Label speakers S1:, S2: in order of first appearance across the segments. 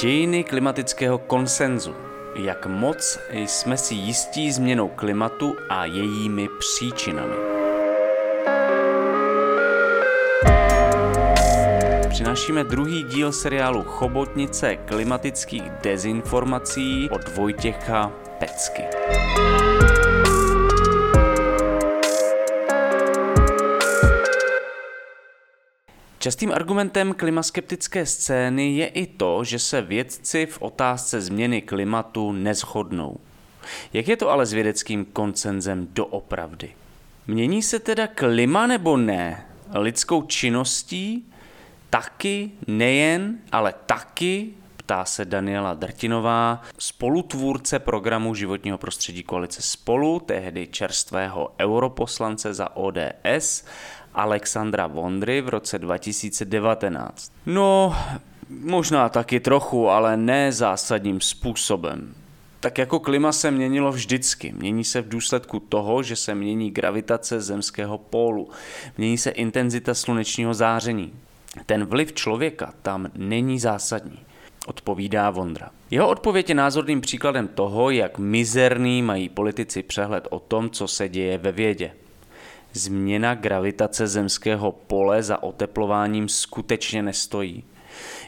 S1: Dějiny klimatického konsenzu. Jak moc jsme si jistí změnou klimatu a jejími příčinami. Přinášíme druhý díl seriálu Chobotnice klimatických dezinformací od Vojtěcha Pecky. Častým argumentem klimaskeptické scény je i to, že se vědci v otázce změny klimatu neschodnou. Jak je to ale s vědeckým koncenzem doopravdy? Mění se teda klima nebo ne? Lidskou činností? Taky, nejen, ale taky, ptá se Daniela Drtinová, spolutvůrce programu životního prostředí koalice Spolu, tehdy čerstvého europoslance za ODS Alexandra Vondry v roce 2019. No, možná taky trochu, ale ne zásadním způsobem. Tak jako klima se měnilo vždycky. Mění se v důsledku toho, že se mění gravitace zemského pólu. Mění se intenzita slunečního záření. Ten vliv člověka tam není zásadní odpovídá Vondra. Jeho odpověď je názorným příkladem toho, jak mizerný mají politici přehled o tom, co se děje ve vědě změna gravitace zemského pole za oteplováním skutečně nestojí.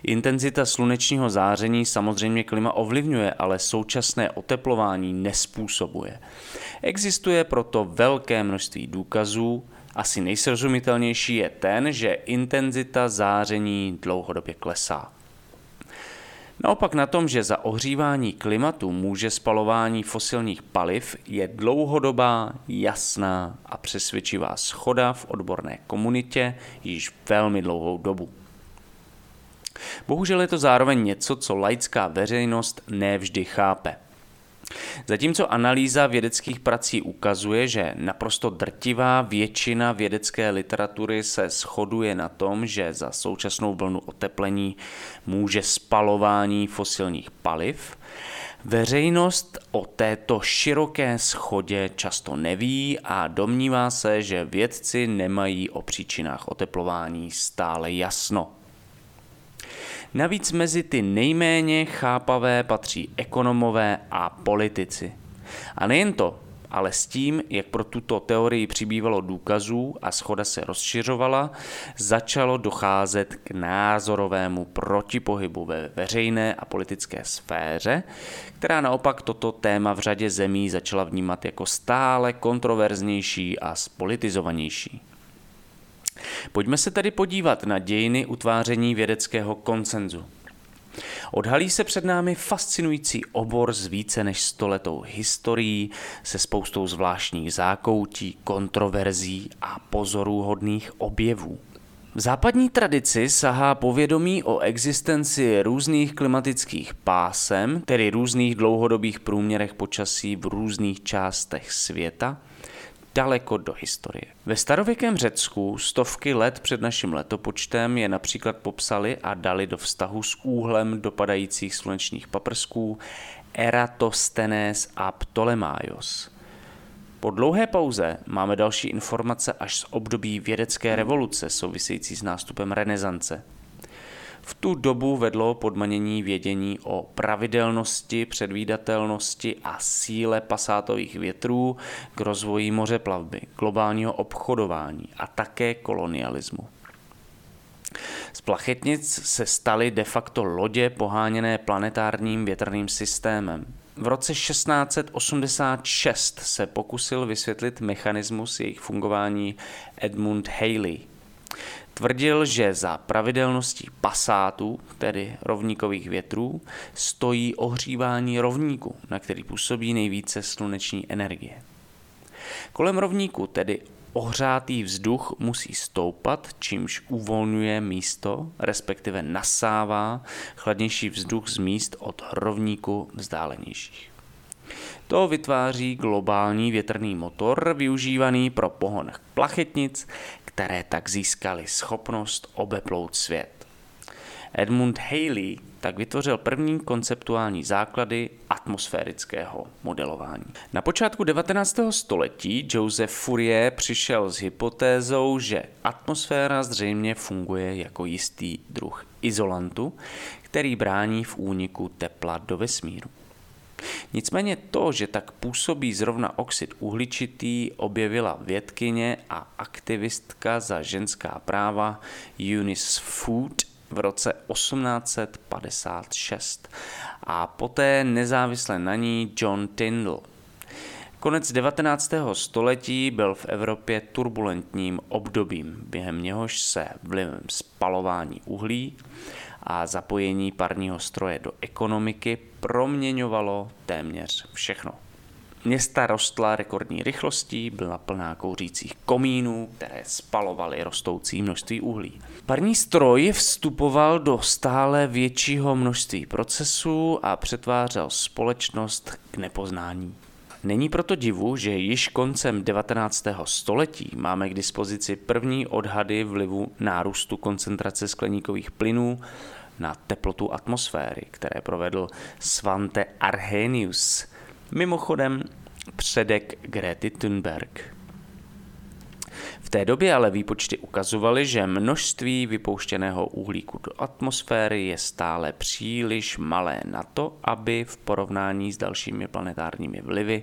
S1: Intenzita slunečního záření samozřejmě klima ovlivňuje, ale současné oteplování nespůsobuje. Existuje proto velké množství důkazů, asi nejsrozumitelnější je ten, že intenzita záření dlouhodobě klesá. Naopak na tom, že za ohřívání klimatu může spalování fosilních paliv, je dlouhodobá, jasná a přesvědčivá schoda v odborné komunitě již velmi dlouhou dobu. Bohužel je to zároveň něco, co laická veřejnost nevždy chápe. Zatímco analýza vědeckých prací ukazuje, že naprosto drtivá většina vědecké literatury se shoduje na tom, že za současnou vlnu oteplení může spalování fosilních paliv, Veřejnost o této široké schodě často neví a domnívá se, že vědci nemají o příčinách oteplování stále jasno. Navíc mezi ty nejméně chápavé patří ekonomové a politici. A nejen to, ale s tím, jak pro tuto teorii přibývalo důkazů a schoda se rozšiřovala, začalo docházet k názorovému protipohybu ve veřejné a politické sféře, která naopak toto téma v řadě zemí začala vnímat jako stále kontroverznější a spolitizovanější. Pojďme se tedy podívat na dějiny utváření vědeckého koncenzu. Odhalí se před námi fascinující obor s více než stoletou historií, se spoustou zvláštních zákoutí, kontroverzí a pozorůhodných objevů. V západní tradici sahá povědomí o existenci různých klimatických pásem, tedy různých dlouhodobých průměrech počasí v různých částech světa, daleko do historie. Ve starověkém Řecku stovky let před naším letopočtem je například popsali a dali do vztahu s úhlem dopadajících slunečních paprsků Eratosthenes a Ptolemaios. Po dlouhé pauze máme další informace až z období vědecké revoluce související s nástupem renesance. V tu dobu vedlo podmanění vědění o pravidelnosti, předvídatelnosti a síle pasátových větrů k rozvoji mořeplavby, globálního obchodování a také kolonialismu. Z plachetnic se staly de facto lodě poháněné planetárním větrným systémem. V roce 1686 se pokusil vysvětlit mechanismus jejich fungování Edmund Halley – Tvrdil, že za pravidelností pasátů, tedy rovníkových větrů, stojí ohřívání rovníku, na který působí nejvíce sluneční energie. Kolem rovníku, tedy ohřátý vzduch, musí stoupat, čímž uvolňuje místo, respektive nasává chladnější vzduch z míst od rovníku vzdálenějších. To vytváří globální větrný motor využívaný pro pohon plachetnic, které tak získaly schopnost obeplout svět. Edmund Haley tak vytvořil první konceptuální základy atmosférického modelování. Na počátku 19. století Joseph Fourier přišel s hypotézou, že atmosféra zřejmě funguje jako jistý druh izolantu, který brání v úniku tepla do vesmíru. Nicméně to, že tak působí zrovna oxid uhličitý, objevila vědkyně a aktivistka za ženská práva Eunice Food v roce 1856 a poté nezávisle na ní John Tyndall. Konec 19. století byl v Evropě turbulentním obdobím, během něhož se vlivem spalování uhlí a zapojení parního stroje do ekonomiky proměňovalo téměř všechno. Města rostla rekordní rychlostí, byla plná kouřících komínů, které spalovaly rostoucí množství uhlí. Parní stroj vstupoval do stále většího množství procesů a přetvářel společnost k nepoznání. Není proto divu, že již koncem 19. století máme k dispozici první odhady vlivu nárůstu koncentrace skleníkových plynů na teplotu atmosféry, které provedl Svante Arrhenius, mimochodem předek Grety Thunberg. V té době ale výpočty ukazovaly, že množství vypouštěného uhlíku do atmosféry je stále příliš malé na to, aby v porovnání s dalšími planetárními vlivy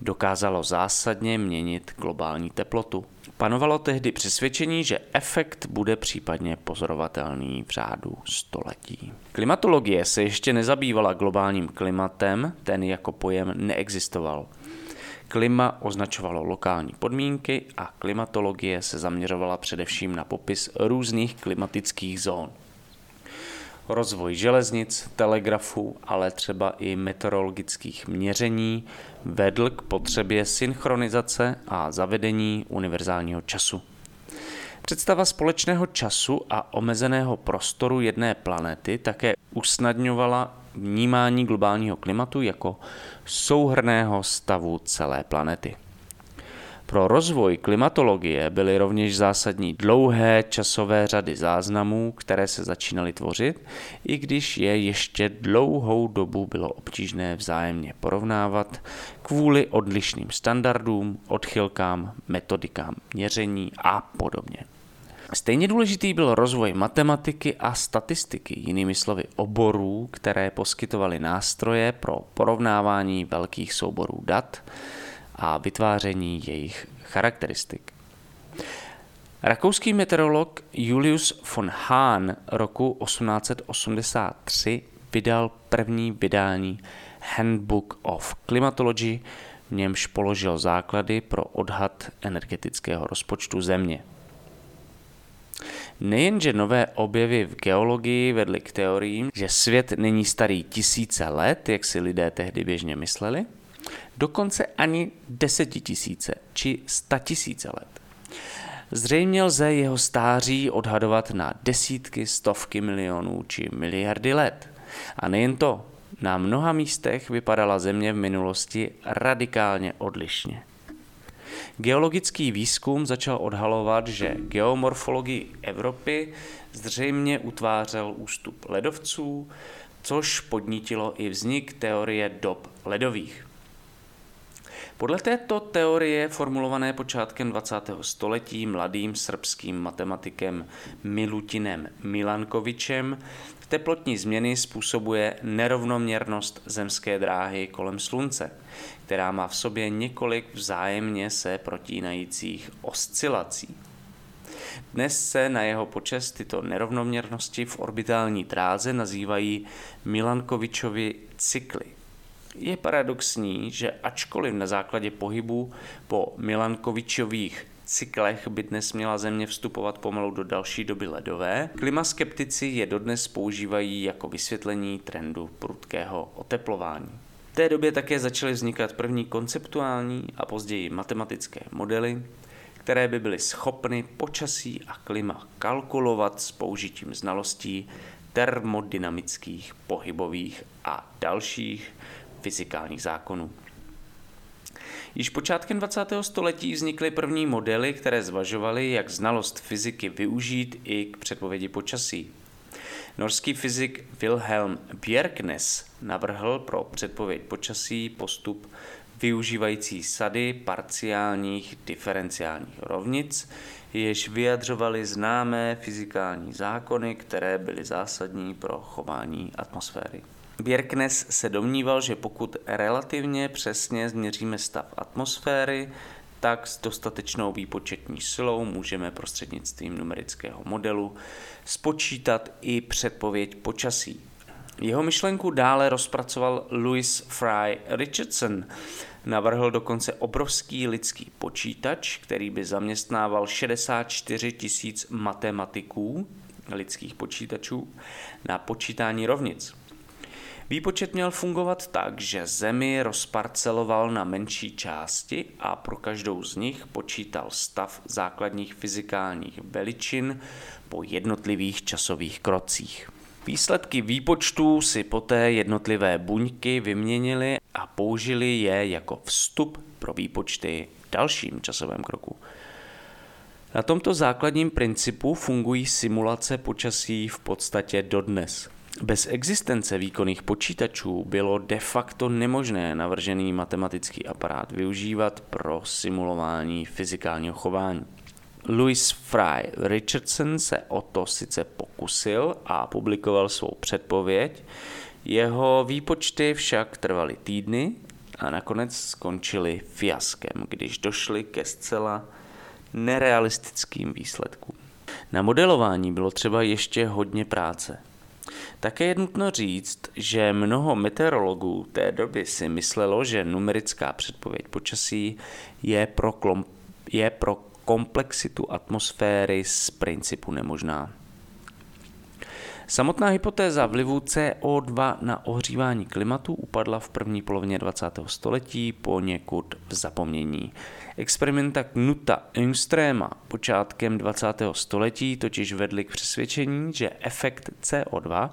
S1: dokázalo zásadně měnit globální teplotu. Panovalo tehdy přesvědčení, že efekt bude případně pozorovatelný v řádu století. Klimatologie se ještě nezabývala globálním klimatem, ten jako pojem neexistoval. Klima označovalo lokální podmínky a klimatologie se zaměřovala především na popis různých klimatických zón. Rozvoj železnic, telegrafu, ale třeba i meteorologických měření vedl k potřebě synchronizace a zavedení univerzálního času. Představa společného času a omezeného prostoru jedné planety také usnadňovala vnímání globálního klimatu jako souhrného stavu celé planety. Pro rozvoj klimatologie byly rovněž zásadní dlouhé časové řady záznamů, které se začínaly tvořit, i když je ještě dlouhou dobu bylo obtížné vzájemně porovnávat kvůli odlišným standardům, odchylkám, metodikám měření a podobně. Stejně důležitý byl rozvoj matematiky a statistiky, jinými slovy oborů, které poskytovaly nástroje pro porovnávání velkých souborů dat a vytváření jejich charakteristik. Rakouský meteorolog Julius von Hahn roku 1883 vydal první vydání Handbook of Climatology, v němž položil základy pro odhad energetického rozpočtu Země. Nejenže nové objevy v geologii vedly k teoriím, že svět není starý tisíce let, jak si lidé tehdy běžně mysleli, dokonce ani desetitisíce či statisíce let. Zřejmě lze jeho stáří odhadovat na desítky, stovky milionů či miliardy let. A nejen to, na mnoha místech vypadala Země v minulosti radikálně odlišně. Geologický výzkum začal odhalovat, že geomorfologii Evropy zřejmě utvářel ústup ledovců, což podnítilo i vznik teorie dob ledových. Podle této teorie, formulované počátkem 20. století mladým srbským matematikem Milutinem Milankovičem, teplotní změny způsobuje nerovnoměrnost zemské dráhy kolem Slunce, která má v sobě několik vzájemně se protínajících oscilací. Dnes se na jeho počest tyto nerovnoměrnosti v orbitální dráze nazývají Milankovičovy cykly. Je paradoxní, že ačkoliv na základě pohybu po Milankovičových cyklech by dnes měla Země vstupovat pomalu do další doby ledové, klimaskeptici je dodnes používají jako vysvětlení trendu prudkého oteplování. V té době také začaly vznikat první konceptuální a později matematické modely, které by byly schopny počasí a klima kalkulovat s použitím znalostí termodynamických, pohybových a dalších fyzikálních zákonů. Již počátkem 20. století vznikly první modely, které zvažovaly, jak znalost fyziky využít i k předpovědi počasí. Norský fyzik Wilhelm Bjerknes navrhl pro předpověď počasí postup využívající sady parciálních diferenciálních rovnic, jež vyjadřovaly známé fyzikální zákony, které byly zásadní pro chování atmosféry. Bjerknes se domníval, že pokud relativně přesně změříme stav atmosféry, tak s dostatečnou výpočetní silou můžeme prostřednictvím numerického modelu spočítat i předpověď počasí. Jeho myšlenku dále rozpracoval Louis Fry Richardson. Navrhl dokonce obrovský lidský počítač, který by zaměstnával 64 tisíc matematiků lidských počítačů na počítání rovnic. Výpočet měl fungovat tak, že Zemi rozparceloval na menší části a pro každou z nich počítal stav základních fyzikálních veličin po jednotlivých časových krocích. Výsledky výpočtů si poté jednotlivé buňky vyměnily a použili je jako vstup pro výpočty v dalším časovém kroku. Na tomto základním principu fungují simulace počasí v podstatě dodnes. Bez existence výkonných počítačů bylo de facto nemožné navržený matematický aparát využívat pro simulování fyzikálního chování. Louis Fry Richardson se o to sice pokusil a publikoval svou předpověď, jeho výpočty však trvaly týdny a nakonec skončily fiaskem, když došli ke zcela nerealistickým výsledkům. Na modelování bylo třeba ještě hodně práce. Také je nutno říct, že mnoho meteorologů té doby si myslelo, že numerická předpověď počasí je pro, klom, je pro komplexitu atmosféry z principu nemožná. Samotná hypotéza vlivu CO2 na ohřívání klimatu upadla v první polovině 20. století poněkud v zapomnění. Experimenta Knuta Engströma počátkem 20. století totiž vedly k přesvědčení, že efekt CO2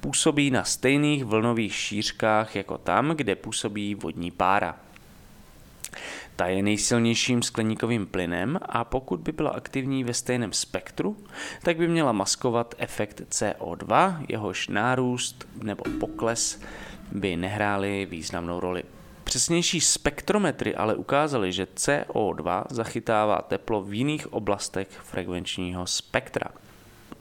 S1: působí na stejných vlnových šířkách jako tam, kde působí vodní pára. Ta je nejsilnějším skleníkovým plynem a pokud by byla aktivní ve stejném spektru, tak by měla maskovat efekt CO2, jehož nárůst nebo pokles by nehrály významnou roli. Přesnější spektrometry ale ukázaly, že CO2 zachytává teplo v jiných oblastech frekvenčního spektra.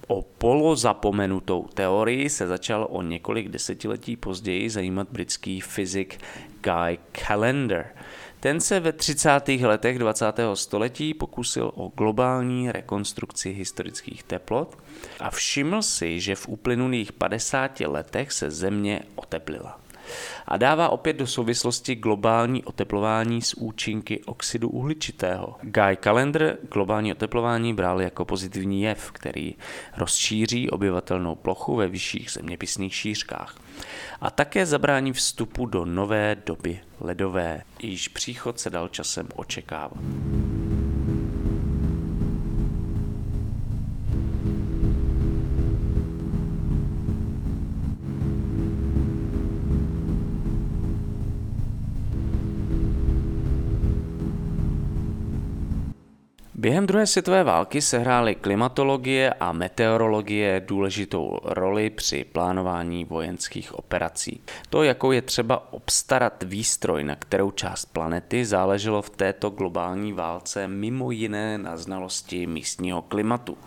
S1: O polozapomenutou teorii se začal o několik desetiletí později zajímat britský fyzik Guy Callender – ten se ve 30. letech 20. století pokusil o globální rekonstrukci historických teplot a všiml si, že v uplynulých 50 letech se Země oteplila a dává opět do souvislosti globální oteplování s účinky oxidu uhličitého. Guy Calendar globální oteplování bral jako pozitivní jev, který rozšíří obyvatelnou plochu ve vyšších zeměpisných šířkách a také zabrání vstupu do nové doby ledové, jejíž příchod se dal časem očekávat. Během druhé světové války sehrály klimatologie a meteorologie důležitou roli při plánování vojenských operací. To, jakou je třeba obstarat výstroj na kterou část planety, záleželo v této globální válce mimo jiné na znalosti místního klimatu.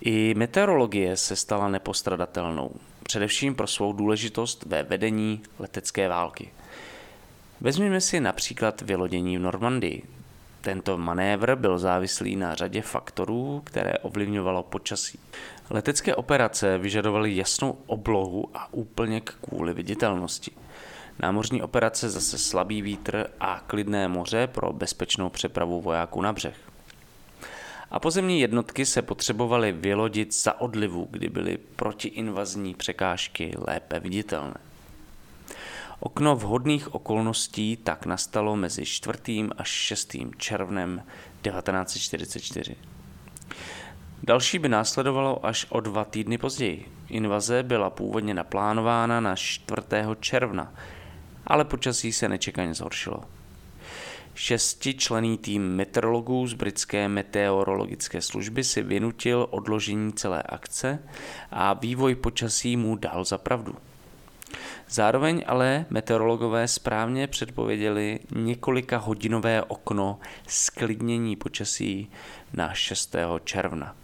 S1: I meteorologie se stala nepostradatelnou, především pro svou důležitost ve vedení letecké války. Vezměme si například vylodění v Normandii. Tento manévr byl závislý na řadě faktorů, které ovlivňovalo počasí. Letecké operace vyžadovaly jasnou oblohu a úplně k kvůli viditelnosti. Námořní operace zase slabý vítr a klidné moře pro bezpečnou přepravu vojáků na břeh. A pozemní jednotky se potřebovaly vylodit za odlivu, kdy byly protiinvazní překážky lépe viditelné. Okno vhodných okolností tak nastalo mezi 4. až 6. červnem 1944. Další by následovalo až o dva týdny později. Invaze byla původně naplánována na 4. června, ale počasí se nečekaně zhoršilo. Šestičlený tým meteorologů z britské meteorologické služby si vynutil odložení celé akce a vývoj počasí mu dal za pravdu. Zároveň ale meteorologové správně předpověděli několika hodinové okno sklidnění počasí na 6. června.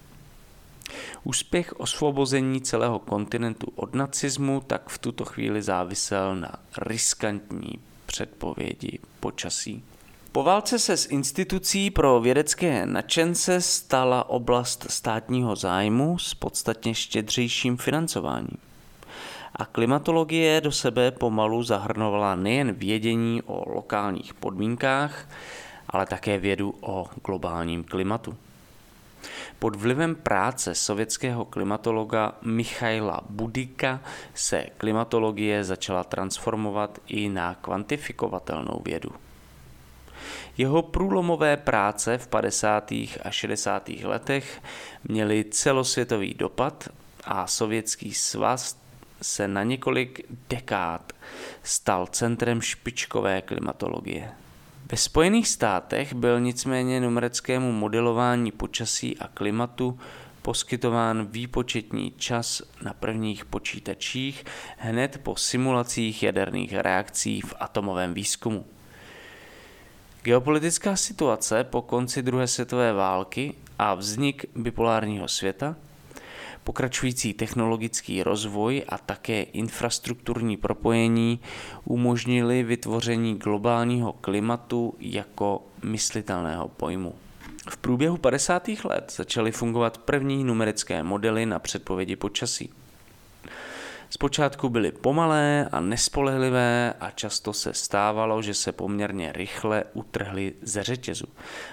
S1: Úspěch osvobození celého kontinentu od nacismu tak v tuto chvíli závisel na riskantní předpovědi počasí. Po válce se z institucí pro vědecké nadšence stala oblast státního zájmu s podstatně štědřejším financováním. A klimatologie do sebe pomalu zahrnovala nejen vědění o lokálních podmínkách, ale také vědu o globálním klimatu. Pod vlivem práce sovětského klimatologa Michaila Budika se klimatologie začala transformovat i na kvantifikovatelnou vědu. Jeho průlomové práce v 50. a 60. letech měly celosvětový dopad a Sovětský svaz se na několik dekád stal centrem špičkové klimatologie. Ve Spojených státech byl nicméně numereckému modelování počasí a klimatu poskytován výpočetní čas na prvních počítačích hned po simulacích jaderných reakcí v atomovém výzkumu. Geopolitická situace po konci druhé světové války a vznik bipolárního světa – Pokračující technologický rozvoj a také infrastrukturní propojení umožnili vytvoření globálního klimatu jako myslitelného pojmu. V průběhu 50. let začaly fungovat první numerické modely na předpovědi počasí. Zpočátku byly pomalé a nespolehlivé a často se stávalo, že se poměrně rychle utrhly ze řetězu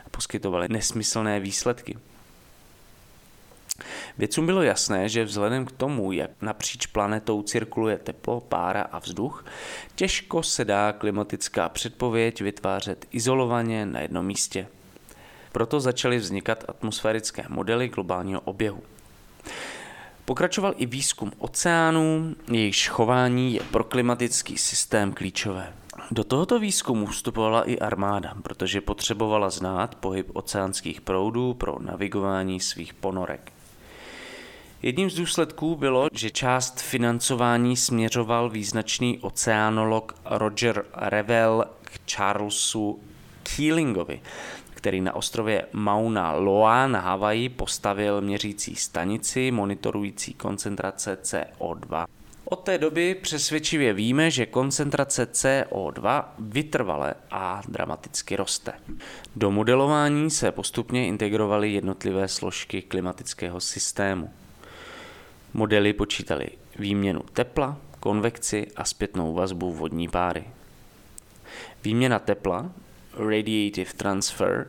S1: a poskytovaly nesmyslné výsledky. Vědcům bylo jasné, že vzhledem k tomu, jak napříč planetou cirkuluje teplo, pára a vzduch, těžko se dá klimatická předpověď vytvářet izolovaně na jednom místě. Proto začaly vznikat atmosférické modely globálního oběhu. Pokračoval i výzkum oceánů, jejichž chování je pro klimatický systém klíčové. Do tohoto výzkumu vstupovala i armáda, protože potřebovala znát pohyb oceánských proudů pro navigování svých ponorek. Jedním z důsledků bylo, že část financování směřoval význačný oceánolog Roger Revel k Charlesu Keelingovi, který na ostrově Mauna Loa na Havaji postavil měřící stanici monitorující koncentrace CO2. Od té doby přesvědčivě víme, že koncentrace CO2 vytrvale a dramaticky roste. Do modelování se postupně integrovaly jednotlivé složky klimatického systému. Modely počítaly výměnu tepla, konvekci a zpětnou vazbu vodní páry. Výměna tepla, radiative transfer,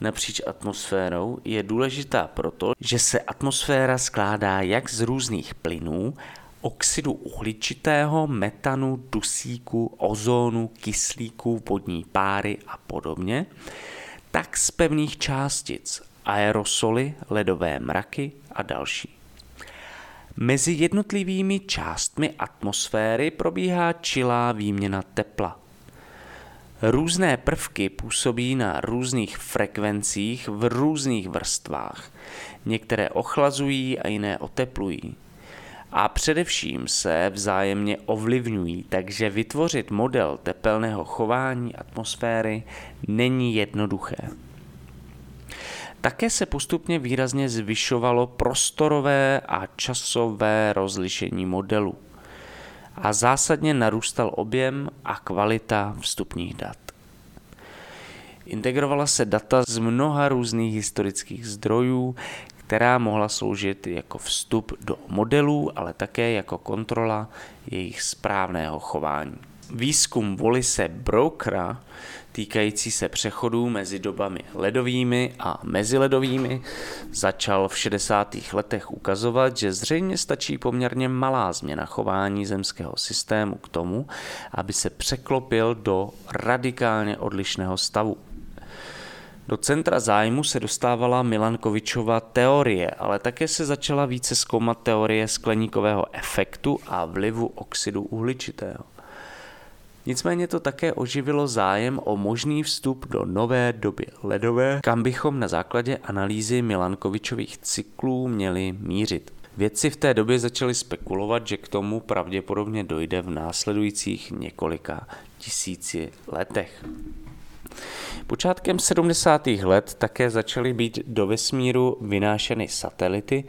S1: napříč atmosférou je důležitá proto, že se atmosféra skládá jak z různých plynů, oxidu uhličitého, metanu, dusíku, ozónu, kyslíku, vodní páry a podobně, tak z pevných částic, aerosoly, ledové mraky a další. Mezi jednotlivými částmi atmosféry probíhá čilá výměna tepla. Různé prvky působí na různých frekvencích v různých vrstvách. Některé ochlazují a jiné oteplují. A především se vzájemně ovlivňují, takže vytvořit model tepelného chování atmosféry není jednoduché. Také se postupně výrazně zvyšovalo prostorové a časové rozlišení modelu a zásadně narůstal objem a kvalita vstupních dat. Integrovala se data z mnoha různých historických zdrojů, která mohla sloužit jako vstup do modelů, ale také jako kontrola jejich správného chování. Výzkum Volise Brokera týkající se přechodů mezi dobami ledovými a meziledovými začal v 60. letech ukazovat, že zřejmě stačí poměrně malá změna chování zemského systému k tomu, aby se překlopil do radikálně odlišného stavu. Do centra zájmu se dostávala Milankovičova teorie, ale také se začala více zkoumat teorie skleníkového efektu a vlivu oxidu uhličitého. Nicméně to také oživilo zájem o možný vstup do nové doby ledové, kam bychom na základě analýzy Milankovičových cyklů měli mířit. Vědci v té době začali spekulovat, že k tomu pravděpodobně dojde v následujících několika tisíci letech. Počátkem 70. let také začaly být do vesmíru vynášeny satelity,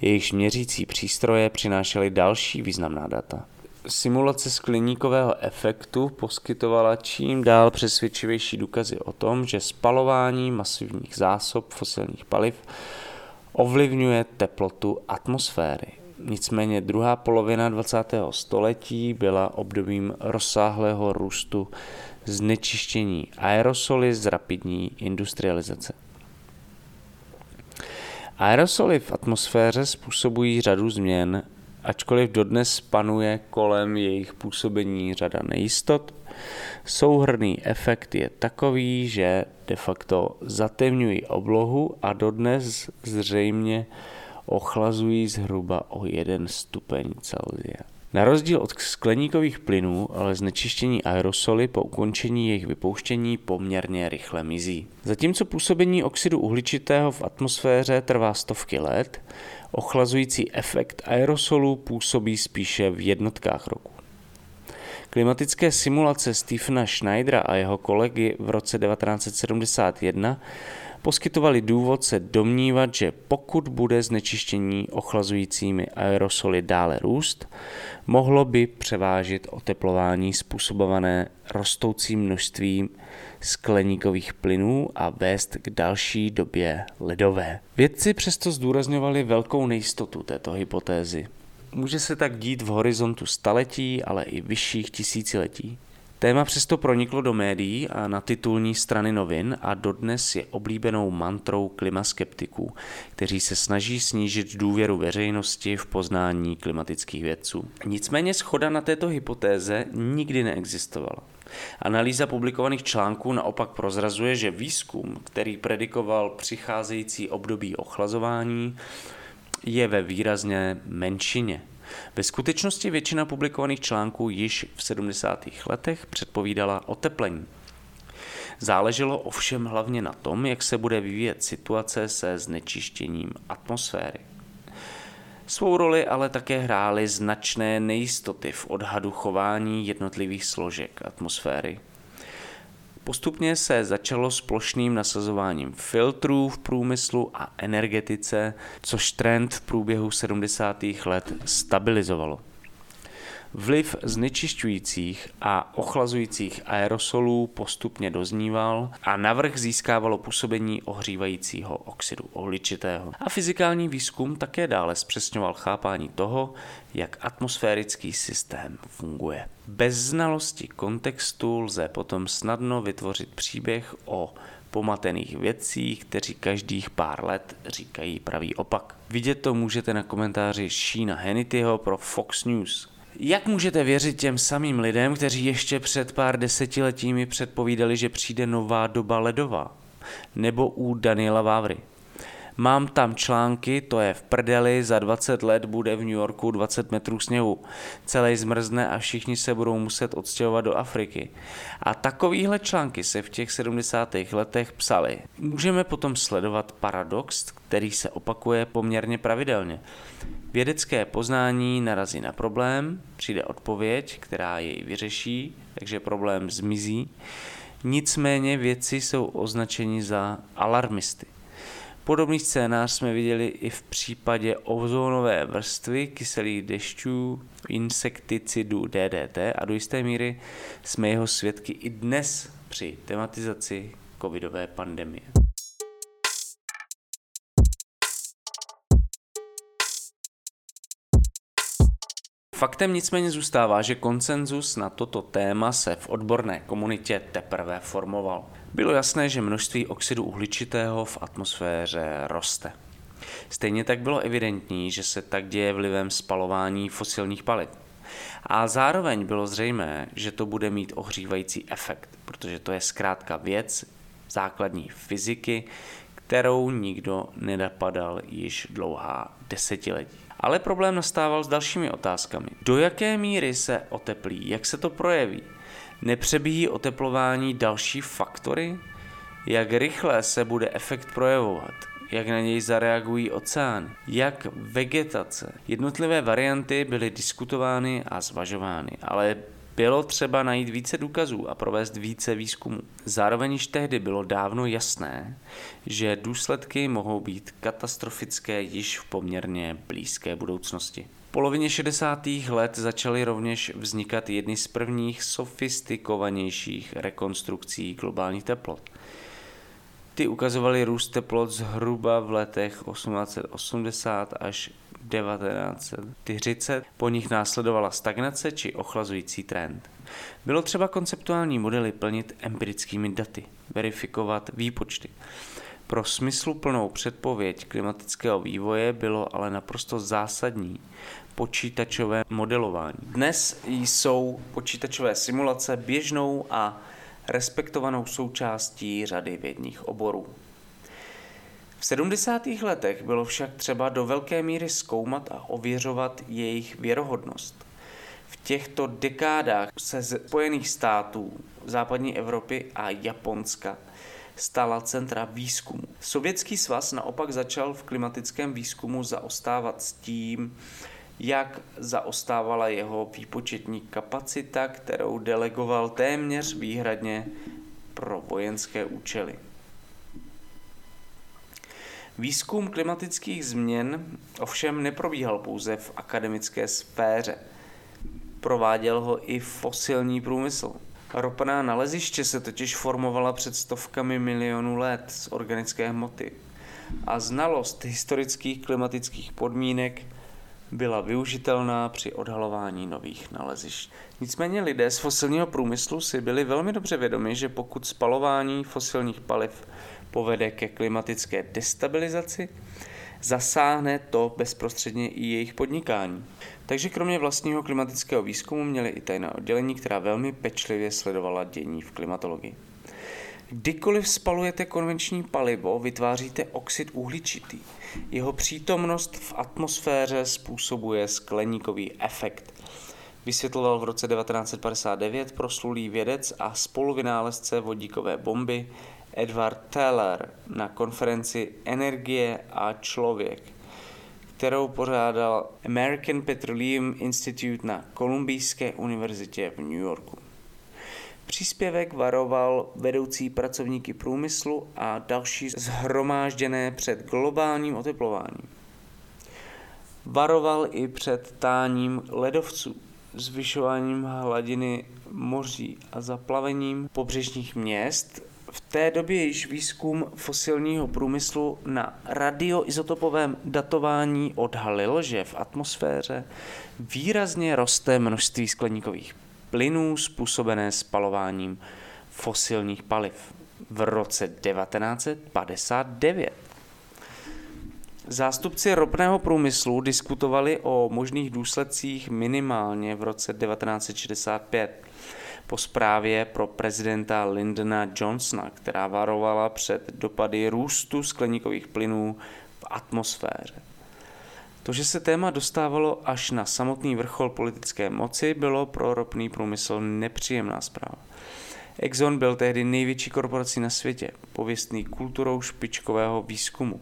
S1: jejichž měřící přístroje přinášely další významná data. Simulace skleníkového efektu poskytovala čím dál přesvědčivější důkazy o tom, že spalování masivních zásob fosilních paliv ovlivňuje teplotu atmosféry. Nicméně druhá polovina 20. století byla obdobím rozsáhlého růstu znečištění aerosoly z rapidní industrializace. Aerosoly v atmosféře způsobují řadu změn, ačkoliv dodnes panuje kolem jejich působení řada nejistot. Souhrný efekt je takový, že de facto zatemňují oblohu a dodnes zřejmě ochlazují zhruba o 1 stupeň Celsia. Na rozdíl od skleníkových plynů, ale znečištění aerosoly po ukončení jejich vypouštění poměrně rychle mizí. Zatímco působení oxidu uhličitého v atmosféře trvá stovky let, ochlazující efekt aerosolů působí spíše v jednotkách roku. Klimatické simulace Stephena Schneidera a jeho kolegy v roce 1971 poskytovali důvod se domnívat, že pokud bude znečištění ochlazujícími aerosoly dále růst, mohlo by převážit oteplování způsobované rostoucím množstvím skleníkových plynů a vést k další době ledové. Vědci přesto zdůrazňovali velkou nejistotu této hypotézy. Může se tak dít v horizontu staletí, ale i vyšších tisíciletí. Téma přesto proniklo do médií a na titulní strany novin a dodnes je oblíbenou mantrou klimaskeptiků, kteří se snaží snížit důvěru veřejnosti v poznání klimatických vědců. Nicméně schoda na této hypotéze nikdy neexistovala. Analýza publikovaných článků naopak prozrazuje, že výzkum, který predikoval přicházející období ochlazování, je ve výrazně menšině. Ve skutečnosti většina publikovaných článků již v 70. letech předpovídala oteplení. Záleželo ovšem hlavně na tom, jak se bude vyvíjet situace se znečištěním atmosféry. Svou roli ale také hrály značné nejistoty v odhadu chování jednotlivých složek atmosféry. Postupně se začalo s plošným nasazováním filtrů v průmyslu a energetice, což trend v průběhu 70. let stabilizovalo. Vliv znečišťujících a ochlazujících aerosolů postupně dozníval a navrh získávalo působení ohřívajícího oxidu uhličitého. A fyzikální výzkum také dále zpřesňoval chápání toho, jak atmosférický systém funguje. Bez znalosti kontextu lze potom snadno vytvořit příběh o pomatených vědcích, kteří každých pár let říkají pravý opak. Vidět to můžete na komentáři Sheena Hannityho pro Fox News. Jak můžete věřit těm samým lidem, kteří ještě před pár desetiletími předpovídali, že přijde nová doba ledová? Nebo u Daniela Vávry? Mám tam články, to je v prdeli, za 20 let bude v New Yorku 20 metrů sněhu. Celý zmrzne a všichni se budou muset odstěhovat do Afriky. A takovýhle články se v těch 70. letech psaly. Můžeme potom sledovat paradox, který se opakuje poměrně pravidelně. Vědecké poznání narazí na problém, přijde odpověď, která jej vyřeší, takže problém zmizí. Nicméně věci jsou označeni za alarmisty. Podobný scénář jsme viděli i v případě ozónové vrstvy, kyselých dešťů, insekticidů DDT a do jisté míry jsme jeho svědky i dnes při tematizaci covidové pandemie. Faktem nicméně zůstává, že konsenzus na toto téma se v odborné komunitě teprve formoval. Bylo jasné, že množství oxidu uhličitého v atmosféře roste. Stejně tak bylo evidentní, že se tak děje vlivem spalování fosilních paliv. A zároveň bylo zřejmé, že to bude mít ohřívající efekt, protože to je zkrátka věc základní fyziky, kterou nikdo nenapadal již dlouhá desetiletí. Ale problém nastával s dalšími otázkami. Do jaké míry se oteplí, jak se to projeví? Nepřebíjí oteplování další faktory? Jak rychle se bude efekt projevovat? Jak na něj zareagují oceány? Jak vegetace? Jednotlivé varianty byly diskutovány a zvažovány, ale bylo třeba najít více důkazů a provést více výzkumů. Zároveň již tehdy bylo dávno jasné, že důsledky mohou být katastrofické již v poměrně blízké budoucnosti. V polovině 60. let začaly rovněž vznikat jedny z prvních sofistikovanějších rekonstrukcí globálních teplot. Ty ukazovaly růst teplot zhruba v letech 1880 až 1940. Po nich následovala stagnace či ochlazující trend. Bylo třeba konceptuální modely plnit empirickými daty, verifikovat výpočty. Pro smysluplnou předpověď klimatického vývoje bylo ale naprosto zásadní počítačové modelování. Dnes jsou počítačové simulace běžnou a respektovanou součástí řady vědních oborů. V 70. letech bylo však třeba do velké míry zkoumat a ověřovat jejich věrohodnost. V těchto dekádách se z Spojených států, západní Evropy a Japonska stala centra výzkumu. Sovětský svaz naopak začal v klimatickém výzkumu zaostávat s tím, jak zaostávala jeho výpočetní kapacita, kterou delegoval téměř výhradně pro vojenské účely. Výzkum klimatických změn ovšem neprobíhal pouze v akademické sféře. Prováděl ho i fosilní průmysl. Ropná naleziště se totiž formovala před stovkami milionů let z organické hmoty a znalost historických klimatických podmínek byla využitelná při odhalování nových nalezišť. Nicméně lidé z fosilního průmyslu si byli velmi dobře vědomi, že pokud spalování fosilních paliv povede ke klimatické destabilizaci, zasáhne to bezprostředně i jejich podnikání. Takže kromě vlastního klimatického výzkumu měli i tajná oddělení, která velmi pečlivě sledovala dění v klimatologii. Kdykoliv spalujete konvenční palivo, vytváříte oxid uhličitý. Jeho přítomnost v atmosféře způsobuje skleníkový efekt. Vysvětloval v roce 1959 proslulý vědec a spoluvynálezce vodíkové bomby Edward Teller na konferenci Energie a člověk, kterou pořádal American Petroleum Institute na Kolumbijské univerzitě v New Yorku. Příspěvek varoval vedoucí pracovníky průmyslu a další zhromážděné před globálním oteplováním. Varoval i před táním ledovců, zvyšováním hladiny moří a zaplavením pobřežních měst v té době již výzkum fosilního průmyslu na radioizotopovém datování odhalil, že v atmosféře výrazně roste množství skleníkových plynů způsobené spalováním fosilních paliv v roce 1959. Zástupci ropného průmyslu diskutovali o možných důsledcích minimálně v roce 1965 po zprávě pro prezidenta Lyndona Johnsona, která varovala před dopady růstu skleníkových plynů v atmosféře. To, že se téma dostávalo až na samotný vrchol politické moci, bylo pro ropný průmysl nepříjemná zpráva. Exxon byl tehdy největší korporací na světě, pověstný kulturou špičkového výzkumu.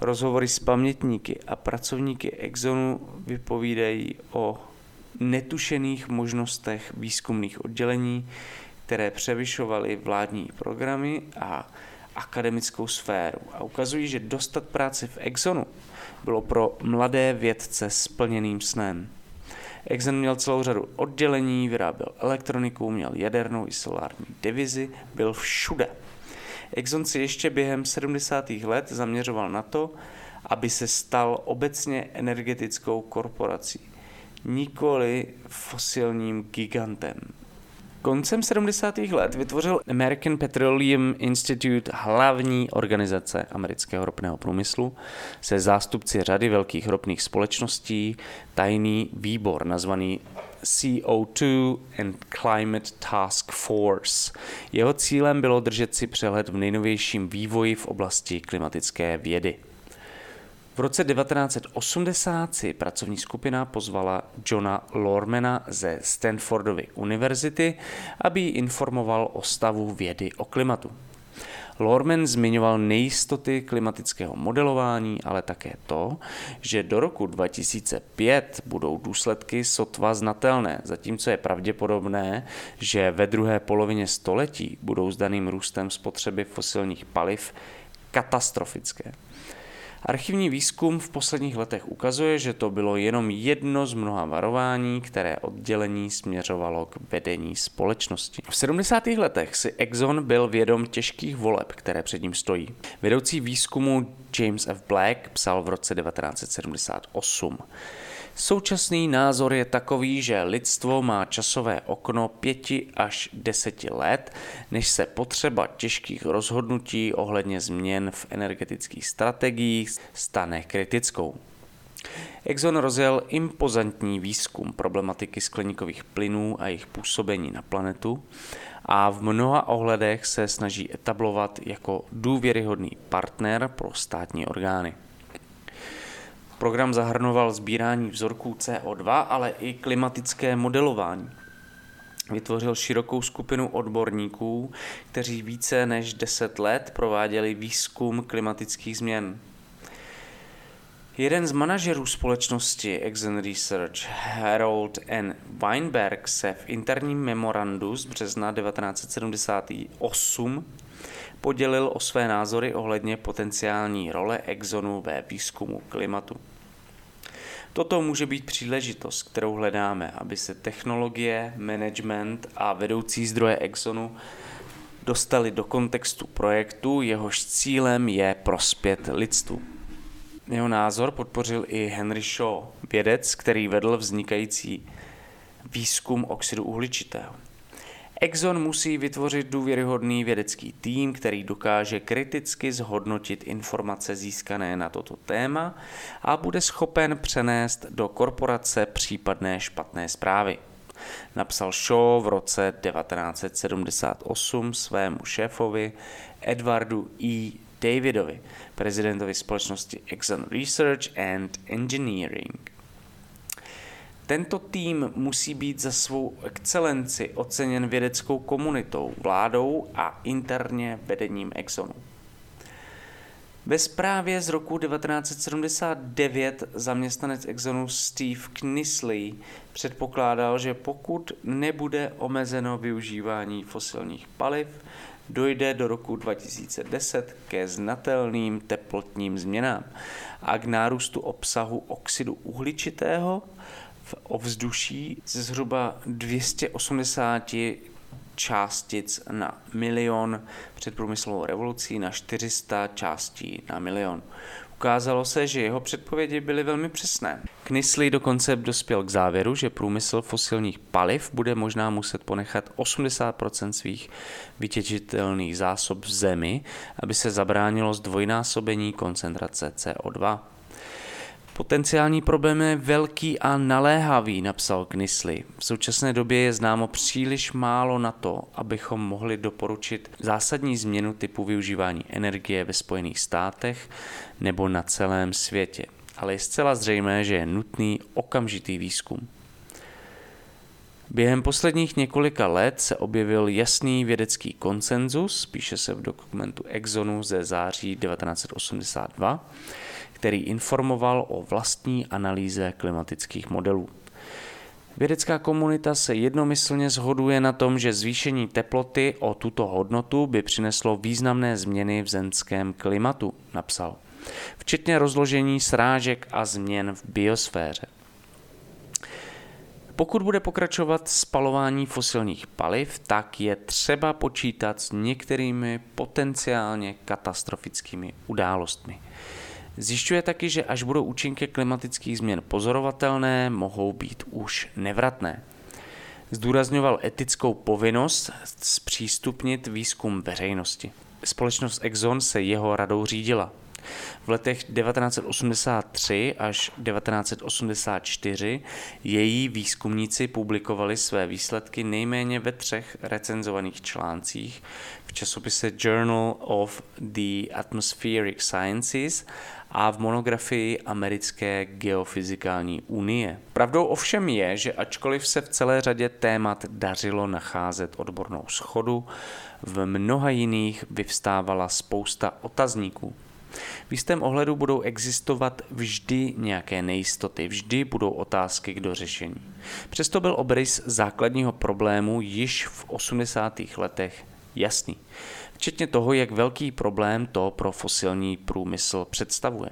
S1: Rozhovory s pamětníky a pracovníky Exxonu vypovídají o netušených možnostech výzkumných oddělení, které převyšovaly vládní programy a akademickou sféru a ukazují, že dostat práci v Exxonu bylo pro mladé vědce splněným snem. Exxon měl celou řadu oddělení, vyráběl elektroniku, měl jadernou i solární divizi, byl všude. Exxon si ještě během 70. let zaměřoval na to, aby se stal obecně energetickou korporací nikoli fosilním gigantem. Koncem 70. let vytvořil American Petroleum Institute hlavní organizace amerického ropného průmyslu se zástupci řady velkých ropných společností, tajný výbor nazvaný CO2 and Climate Task Force. Jeho cílem bylo držet si přehled v nejnovějším vývoji v oblasti klimatické vědy. V roce 1980 si pracovní skupina pozvala Johna Lormana ze Stanfordovy univerzity, aby ji informoval o stavu vědy o klimatu. Lorman zmiňoval nejistoty klimatického modelování, ale také to, že do roku 2005 budou důsledky sotva znatelné, zatímco je pravděpodobné, že ve druhé polovině století budou s daným růstem spotřeby fosilních paliv katastrofické. Archivní výzkum v posledních letech ukazuje, že to bylo jenom jedno z mnoha varování, které oddělení směřovalo k vedení společnosti. V 70. letech si Exxon byl vědom těžkých voleb, které před ním stojí. Vedoucí výzkumu James F. Black psal v roce 1978. Současný názor je takový, že lidstvo má časové okno pěti až deseti let, než se potřeba těžkých rozhodnutí ohledně změn v energetických strategiích stane kritickou. Exxon rozjel impozantní výzkum problematiky skleníkových plynů a jejich působení na planetu a v mnoha ohledech se snaží etablovat jako důvěryhodný partner pro státní orgány. Program zahrnoval sbírání vzorků CO2, ale i klimatické modelování. Vytvořil širokou skupinu odborníků, kteří více než 10 let prováděli výzkum klimatických změn. Jeden z manažerů společnosti Exxon Research, Harold N. Weinberg, se v interním memorandu z března 1978 podělil o své názory ohledně potenciální role Exxonu ve výzkumu klimatu. Toto může být příležitost, kterou hledáme, aby se technologie, management a vedoucí zdroje Exxonu dostali do kontextu projektu, jehož cílem je prospět lidstvu. Jeho názor podpořil i Henry Shaw, vědec, který vedl vznikající výzkum oxidu uhličitého. Exxon musí vytvořit důvěryhodný vědecký tým, který dokáže kriticky zhodnotit informace získané na toto téma a bude schopen přenést do korporace případné špatné zprávy. Napsal Shaw v roce 1978 svému šéfovi Edwardu E. Davidovi, prezidentovi společnosti Exxon Research and Engineering. Tento tým musí být za svou excelenci oceněn vědeckou komunitou, vládou a interně vedením Exxonu. Ve zprávě z roku 1979 zaměstnanec Exxonu Steve Knisley předpokládal, že pokud nebude omezeno využívání fosilních paliv, dojde do roku 2010 ke znatelným teplotním změnám a k nárůstu obsahu oxidu uhličitého v ovzduší ze zhruba 280 částic na milion před průmyslovou revolucí na 400 částí na milion. Ukázalo se, že jeho předpovědi byly velmi přesné. Knisley dokonce dospěl k závěru, že průmysl fosilních paliv bude možná muset ponechat 80% svých vytěžitelných zásob v zemi, aby se zabránilo zdvojnásobení koncentrace CO2. Potenciální problém je velký a naléhavý, napsal Knisley. V současné době je známo příliš málo na to, abychom mohli doporučit zásadní změnu typu využívání energie ve Spojených státech nebo na celém světě. Ale je zcela zřejmé, že je nutný okamžitý výzkum. Během posledních několika let se objevil jasný vědecký konsenzus, píše se v dokumentu Exonu ze září 1982, který informoval o vlastní analýze klimatických modelů. Vědecká komunita se jednomyslně shoduje na tom, že zvýšení teploty o tuto hodnotu by přineslo významné změny v zemském klimatu, napsal, včetně rozložení srážek a změn v biosféře. Pokud bude pokračovat spalování fosilních paliv, tak je třeba počítat s některými potenciálně katastrofickými událostmi. Zjišťuje taky, že až budou účinky klimatických změn pozorovatelné, mohou být už nevratné. Zdůrazňoval etickou povinnost zpřístupnit výzkum veřejnosti. Společnost Exxon se jeho radou řídila. V letech 1983 až 1984 její výzkumníci publikovali své výsledky nejméně ve třech recenzovaných článcích v časopise Journal of the Atmospheric Sciences a v monografii Americké geofyzikální unie. Pravdou ovšem je, že ačkoliv se v celé řadě témat dařilo nacházet odbornou schodu, v mnoha jiných vyvstávala spousta otazníků. V jistém ohledu budou existovat vždy nějaké nejistoty, vždy budou otázky k dořešení. Přesto byl obrys základního problému již v 80. letech jasný včetně toho, jak velký problém to pro fosilní průmysl představuje.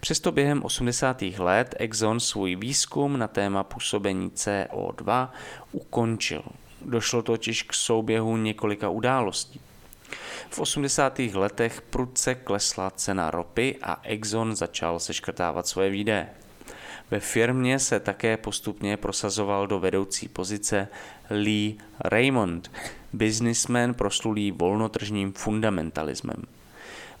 S1: Přesto během 80. let Exxon svůj výzkum na téma působení CO2 ukončil. Došlo totiž k souběhu několika událostí. V 80. letech prudce klesla cena ropy a Exxon začal seškrtávat svoje výdaje. Ve firmě se také postupně prosazoval do vedoucí pozice Lee Raymond, biznismen proslulý volnotržním fundamentalismem.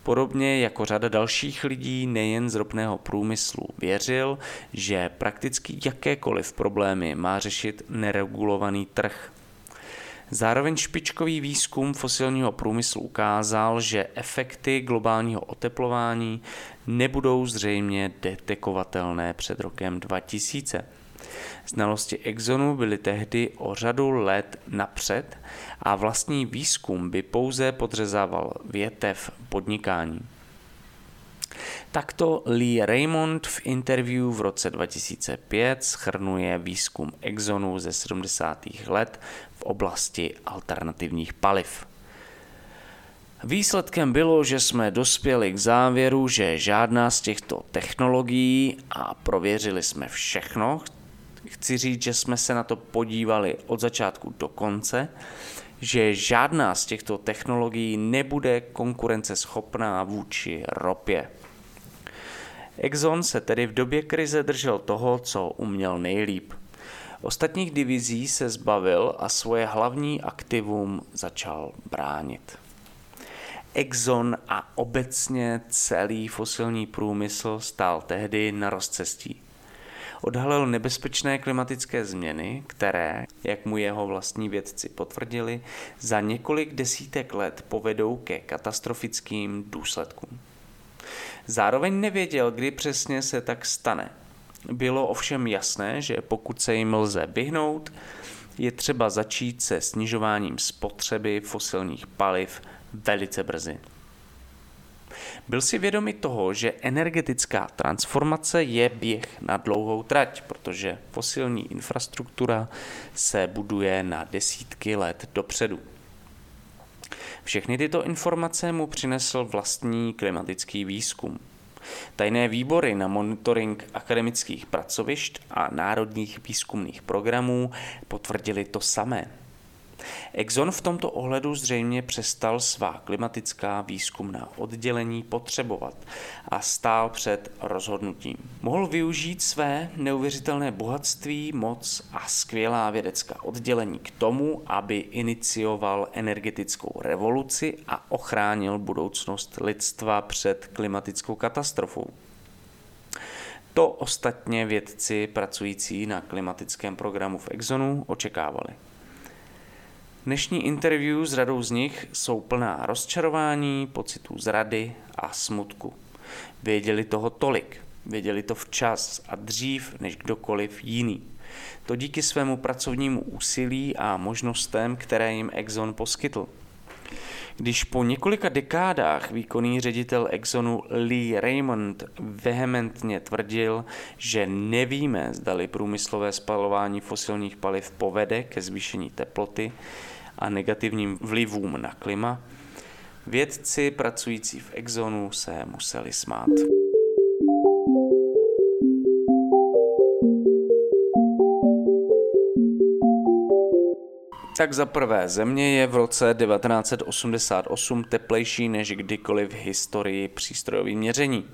S1: Podobně jako řada dalších lidí nejen z ropného průmyslu věřil, že prakticky jakékoliv problémy má řešit neregulovaný trh. Zároveň špičkový výzkum fosilního průmyslu ukázal, že efekty globálního oteplování nebudou zřejmě detekovatelné před rokem 2000. Znalosti Exonu byly tehdy o řadu let napřed a vlastní výzkum by pouze podřezával větev podnikání. Takto Lee Raymond v interview v roce 2005 schrnuje výzkum Exonu ze 70. let v oblasti alternativních paliv. Výsledkem bylo, že jsme dospěli k závěru, že žádná z těchto technologií a prověřili jsme všechno, chci říct, že jsme se na to podívali od začátku do konce, že žádná z těchto technologií nebude konkurenceschopná vůči ropě. Exxon se tedy v době krize držel toho, co uměl nejlíp. Ostatních divizí se zbavil a svoje hlavní aktivum začal bránit. Exxon a obecně celý fosilní průmysl stál tehdy na rozcestí odhalil nebezpečné klimatické změny, které, jak mu jeho vlastní vědci potvrdili, za několik desítek let povedou ke katastrofickým důsledkům. Zároveň nevěděl, kdy přesně se tak stane. Bylo ovšem jasné, že pokud se jim lze vyhnout, je třeba začít se snižováním spotřeby fosilních paliv velice brzy. Byl si vědomi toho, že energetická transformace je běh na dlouhou trať, protože fosilní infrastruktura se buduje na desítky let dopředu. Všechny tyto informace mu přinesl vlastní klimatický výzkum. Tajné výbory na monitoring akademických pracovišť a národních výzkumných programů potvrdili to samé. Exxon v tomto ohledu zřejmě přestal svá klimatická výzkumná oddělení potřebovat a stál před rozhodnutím. Mohl využít své neuvěřitelné bohatství, moc a skvělá vědecká oddělení k tomu, aby inicioval energetickou revoluci a ochránil budoucnost lidstva před klimatickou katastrofou. To ostatně vědci pracující na klimatickém programu v Exxonu očekávali. Dnešní interview s radou z nich jsou plná rozčarování, pocitů zrady a smutku. Věděli toho tolik, věděli to včas a dřív než kdokoliv jiný. To díky svému pracovnímu úsilí a možnostem, které jim Exxon poskytl. Když po několika dekádách výkonný ředitel Exxonu Lee Raymond vehementně tvrdil, že nevíme, zdali průmyslové spalování fosilních paliv povede ke zvýšení teploty, a negativním vlivům na klima, vědci pracující v Exonu se museli smát. Tak za prvé, Země je v roce 1988 teplejší než kdykoliv v historii přístrojových měření.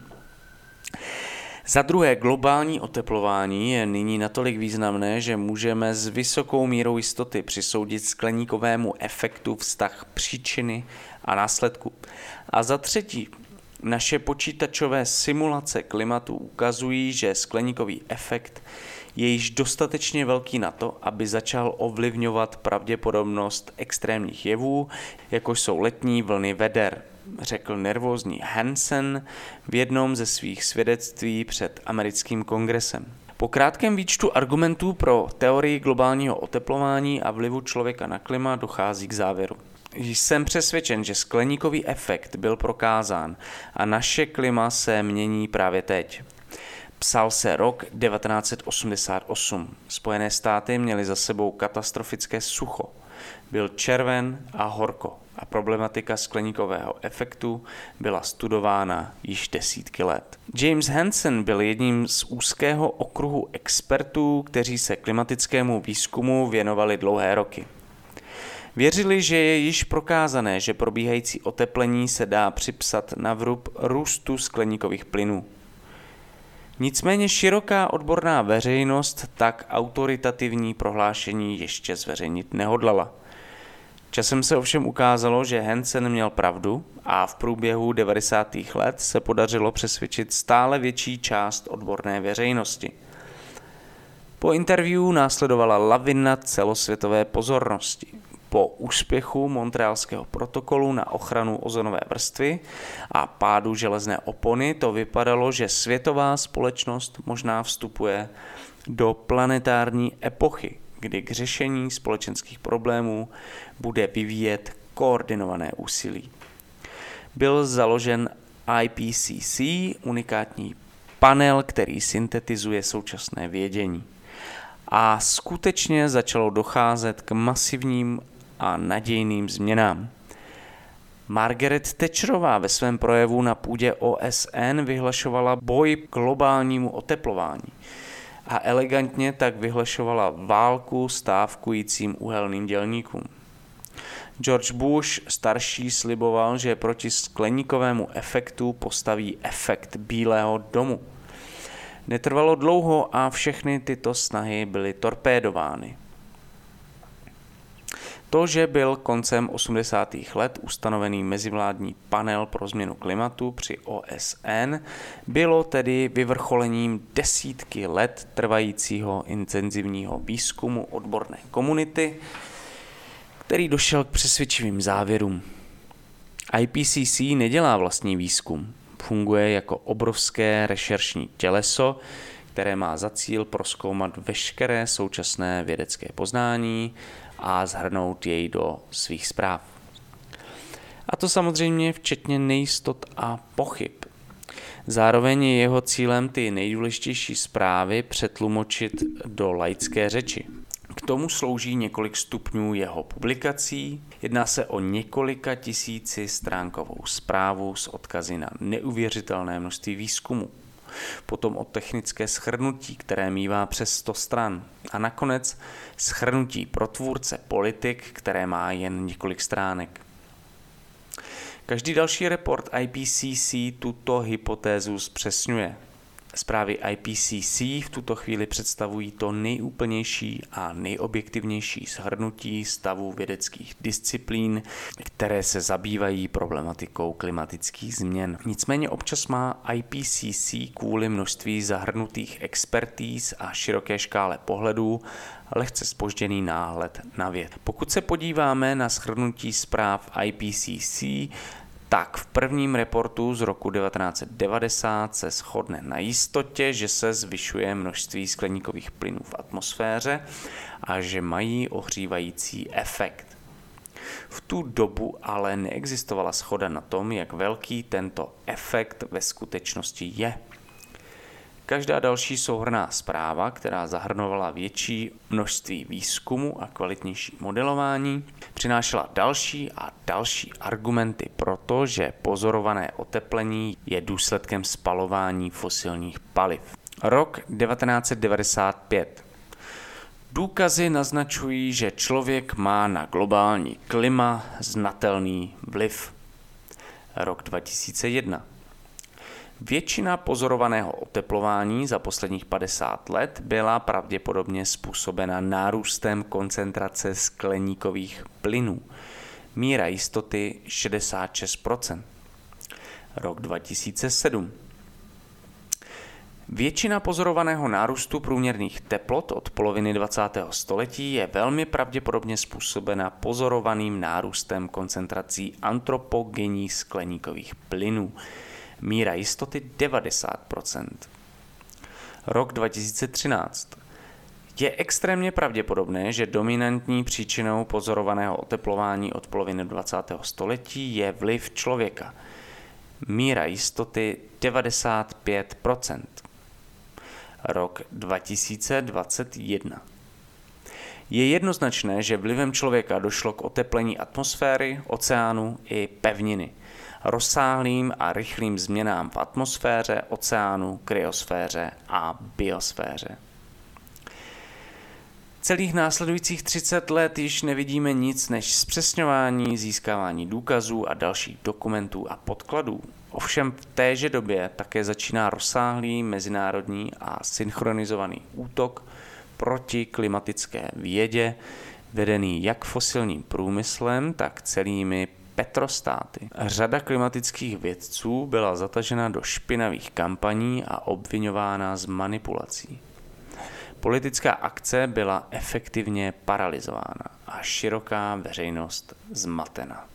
S1: Za druhé, globální oteplování je nyní natolik významné, že můžeme s vysokou mírou jistoty přisoudit skleníkovému efektu vztah příčiny a následku. A za třetí, Naše počítačové simulace klimatu ukazují, že skleníkový efekt je již dostatečně velký na to, aby začal ovlivňovat pravděpodobnost extrémních jevů, jako jsou letní vlny veder, řekl nervózní Hansen v jednom ze svých svědectví před americkým kongresem. Po krátkém výčtu argumentů pro teorii globálního oteplování a vlivu člověka na klima dochází k závěru. Jsem přesvědčen, že skleníkový efekt byl prokázán a naše klima se mění právě teď. Psal se rok 1988. Spojené státy měly za sebou katastrofické sucho. Byl červen a horko a problematika skleníkového efektu byla studována již desítky let. James Hansen byl jedním z úzkého okruhu expertů, kteří se klimatickému výzkumu věnovali dlouhé roky. Věřili, že je již prokázané, že probíhající oteplení se dá připsat na vrub růstu skleníkových plynů. Nicméně široká odborná veřejnost tak autoritativní prohlášení ještě zveřejnit nehodlala. Časem se ovšem ukázalo, že Hansen měl pravdu a v průběhu 90. let se podařilo přesvědčit stále větší část odborné veřejnosti. Po interview následovala lavina celosvětové pozornosti. Po úspěchu Montrealského protokolu na ochranu ozonové vrstvy a pádu železné opony to vypadalo, že světová společnost možná vstupuje do planetární epochy, kdy k řešení společenských problémů bude vyvíjet koordinované úsilí. Byl založen IPCC, unikátní panel, který syntetizuje současné vědění. A skutečně začalo docházet k masivním a nadějným změnám. Margaret Thatcherová ve svém projevu na půdě OSN vyhlašovala boj k globálnímu oteplování a elegantně tak vyhlašovala válku stávkujícím uhelným dělníkům. George Bush starší sliboval, že proti skleníkovému efektu postaví efekt Bílého domu. Netrvalo dlouho a všechny tyto snahy byly torpédovány. To, že byl koncem 80. let ustanovený mezivládní panel pro změnu klimatu při OSN, bylo tedy vyvrcholením desítky let trvajícího intenzivního výzkumu odborné komunity, který došel k přesvědčivým závěrům. IPCC nedělá vlastní výzkum, funguje jako obrovské rešeršní těleso, které má za cíl proskoumat veškeré současné vědecké poznání a zhrnout jej do svých zpráv. A to samozřejmě včetně nejistot a pochyb. Zároveň je jeho cílem ty nejdůležitější zprávy přetlumočit do laické řeči. K tomu slouží několik stupňů jeho publikací. Jedná se o několika tisíci stránkovou zprávu s odkazy na neuvěřitelné množství výzkumu. Potom o technické schrnutí, které mývá přes 100 stran. A nakonec schrnutí pro tvůrce politik, které má jen několik stránek. Každý další report IPCC tuto hypotézu zpřesňuje. Zprávy IPCC v tuto chvíli představují to nejúplnější a nejobjektivnější shrnutí stavu vědeckých disciplín, které se zabývají problematikou klimatických změn. Nicméně občas má IPCC kvůli množství zahrnutých expertíz a široké škále pohledů lehce spožděný náhled na věd. Pokud se podíváme na shrnutí zpráv IPCC, tak v prvním reportu z roku 1990 se shodne na jistotě, že se zvyšuje množství skleníkových plynů v atmosféře a že mají ohřívající efekt. V tu dobu ale neexistovala schoda na tom, jak velký tento efekt ve skutečnosti je. Každá další souhrná zpráva, která zahrnovala větší množství výzkumu a kvalitnější modelování, přinášela další a další argumenty pro to, že pozorované oteplení je důsledkem spalování fosilních paliv. Rok 1995. Důkazy naznačují, že člověk má na globální klima znatelný vliv. Rok 2001. Většina pozorovaného oteplování za posledních 50 let byla pravděpodobně způsobena nárůstem koncentrace skleníkových plynů. Míra jistoty 66%. Rok 2007. Většina pozorovaného nárůstu průměrných teplot od poloviny 20. století je velmi pravděpodobně způsobena pozorovaným nárůstem koncentrací antropogenních skleníkových plynů. Míra jistoty 90%. Rok 2013. Je extrémně pravděpodobné, že dominantní příčinou pozorovaného oteplování od poloviny 20. století je vliv člověka. Míra jistoty 95% rok 2021. Je jednoznačné, že vlivem člověka došlo k oteplení atmosféry, oceánu i pevniny, rozsáhlým a rychlým změnám v atmosféře, oceánu, kryosféře a biosféře. Celých následujících 30 let již nevidíme nic než zpřesňování, získávání důkazů a dalších dokumentů a podkladů Ovšem v téže době také začíná rozsáhlý mezinárodní a synchronizovaný útok proti klimatické vědě, vedený jak fosilním průmyslem, tak celými petrostáty. Řada klimatických vědců byla zatažena do špinavých kampaní a obvinována z manipulací. Politická akce byla efektivně paralizována a široká veřejnost zmatena.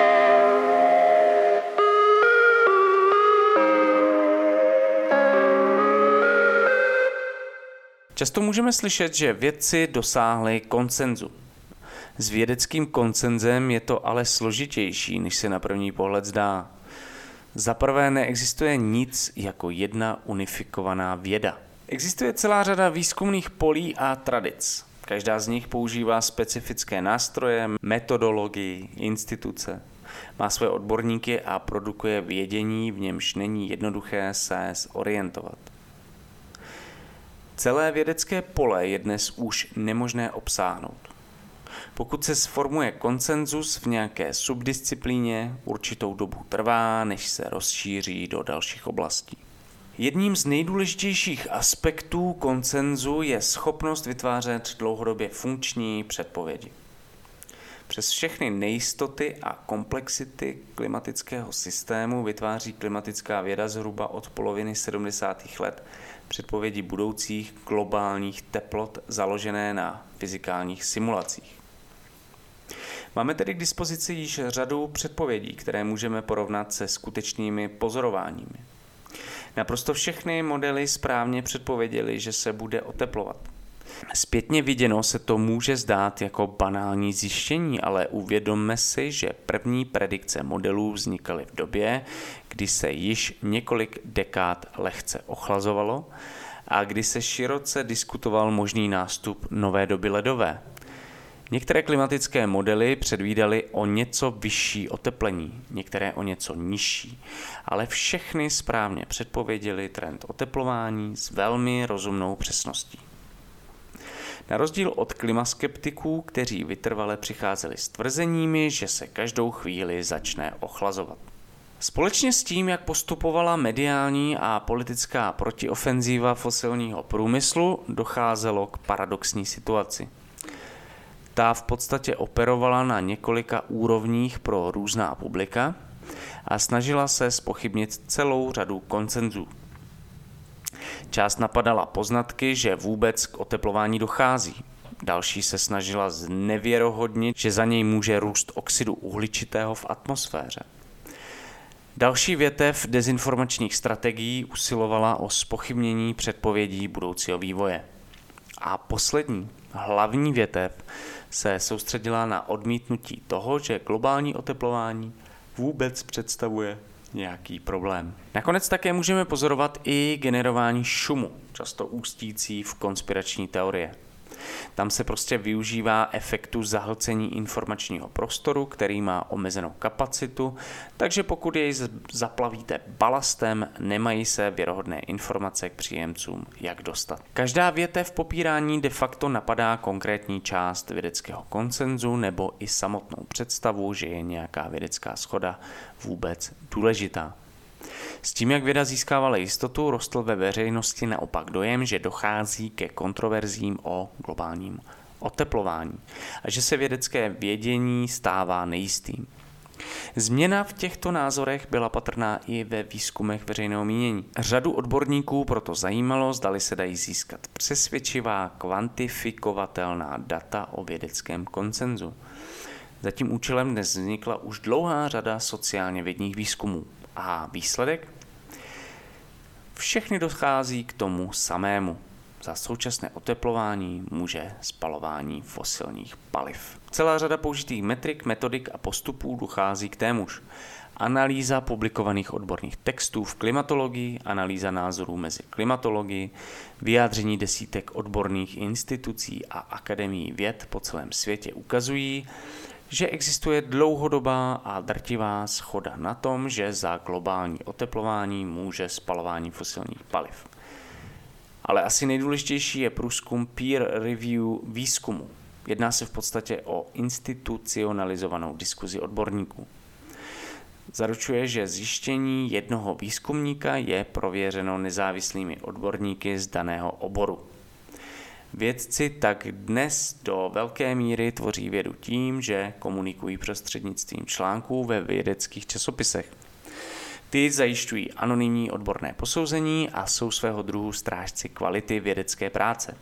S1: Často můžeme slyšet, že vědci dosáhli koncenzu. S vědeckým koncenzem je to ale složitější, než se na první pohled zdá. Za prvé neexistuje nic jako jedna unifikovaná věda. Existuje celá řada výzkumných polí a tradic. Každá z nich používá specifické nástroje, metodologii, instituce. Má své odborníky a produkuje vědění, v němž není jednoduché se zorientovat. Celé vědecké pole je dnes už nemožné obsáhnout. Pokud se sformuje konsenzus v nějaké subdisciplíně, určitou dobu trvá, než se rozšíří do dalších oblastí. Jedním z nejdůležitějších aspektů koncenzu je schopnost vytvářet dlouhodobě funkční předpovědi. Přes všechny nejistoty a komplexity klimatického systému vytváří klimatická věda zhruba od poloviny 70. let předpovědi budoucích globálních teplot založené na fyzikálních simulacích. Máme tedy k dispozici již řadu předpovědí, které můžeme porovnat se skutečnými pozorováními. Naprosto všechny modely správně předpověděly, že se bude oteplovat. Zpětně viděno se to může zdát jako banální zjištění, ale uvědomme si, že první predikce modelů vznikaly v době, kdy se již několik dekád lehce ochlazovalo a kdy se široce diskutoval možný nástup nové doby ledové. Některé klimatické modely předvídaly o něco vyšší oteplení, některé o něco nižší, ale všechny správně předpověděli trend oteplování s velmi rozumnou přesností. Na rozdíl od klimaskeptiků, kteří vytrvale přicházeli s tvrzeními, že se každou chvíli začne ochlazovat. Společně s tím, jak postupovala mediální a politická protiofenzíva fosilního průmyslu, docházelo k paradoxní situaci. Ta v podstatě operovala na několika úrovních pro různá publika a snažila se spochybnit celou řadu koncenzů. Část napadala poznatky, že vůbec k oteplování dochází. Další se snažila znevěrohodnit, že za něj může růst oxidu uhličitého v atmosféře. Další větev dezinformačních strategií usilovala o spochybnění předpovědí budoucího vývoje. A poslední, hlavní větev se soustředila na odmítnutí toho, že globální oteplování vůbec představuje nějaký problém. Nakonec také můžeme pozorovat i generování šumu, často ústící v konspirační teorie. Tam se prostě využívá efektu zahlcení informačního prostoru, který má omezenou kapacitu, takže pokud jej zaplavíte balastem, nemají se věrohodné informace k příjemcům, jak dostat. Každá větev popírání de facto napadá konkrétní část vědeckého koncenzu nebo i samotnou představu, že je nějaká vědecká schoda vůbec důležitá. S tím, jak věda získávala jistotu, rostl ve veřejnosti naopak dojem, že dochází ke kontroverzím o globálním oteplování a že se vědecké vědění stává nejistým. Změna v těchto názorech byla patrná i ve výzkumech veřejného mínění. Řadu odborníků proto zajímalo, zdali se dají získat přesvědčivá, kvantifikovatelná data o vědeckém koncenzu. Za tím účelem dnes vznikla už dlouhá řada sociálně vědních výzkumů. A výsledek? Všechny dochází k tomu samému. Za současné oteplování může spalování fosilních paliv. Celá řada použitých metrik, metodik a postupů dochází k témuž. Analýza publikovaných odborných textů v klimatologii, analýza názorů mezi klimatologi, vyjádření desítek odborných institucí a akademií věd po celém světě ukazují, že existuje dlouhodobá a drtivá schoda na tom, že za globální oteplování může spalování fosilních paliv. Ale asi nejdůležitější je průzkum peer review výzkumu. Jedná se v podstatě o institucionalizovanou diskuzi odborníků. Zaručuje, že zjištění jednoho výzkumníka je prověřeno nezávislými odborníky z daného oboru. Vědci tak dnes do velké míry tvoří vědu tím, že komunikují prostřednictvím článků ve vědeckých časopisech. Ty zajišťují anonymní odborné posouzení a jsou svého druhu strážci kvality vědecké práce.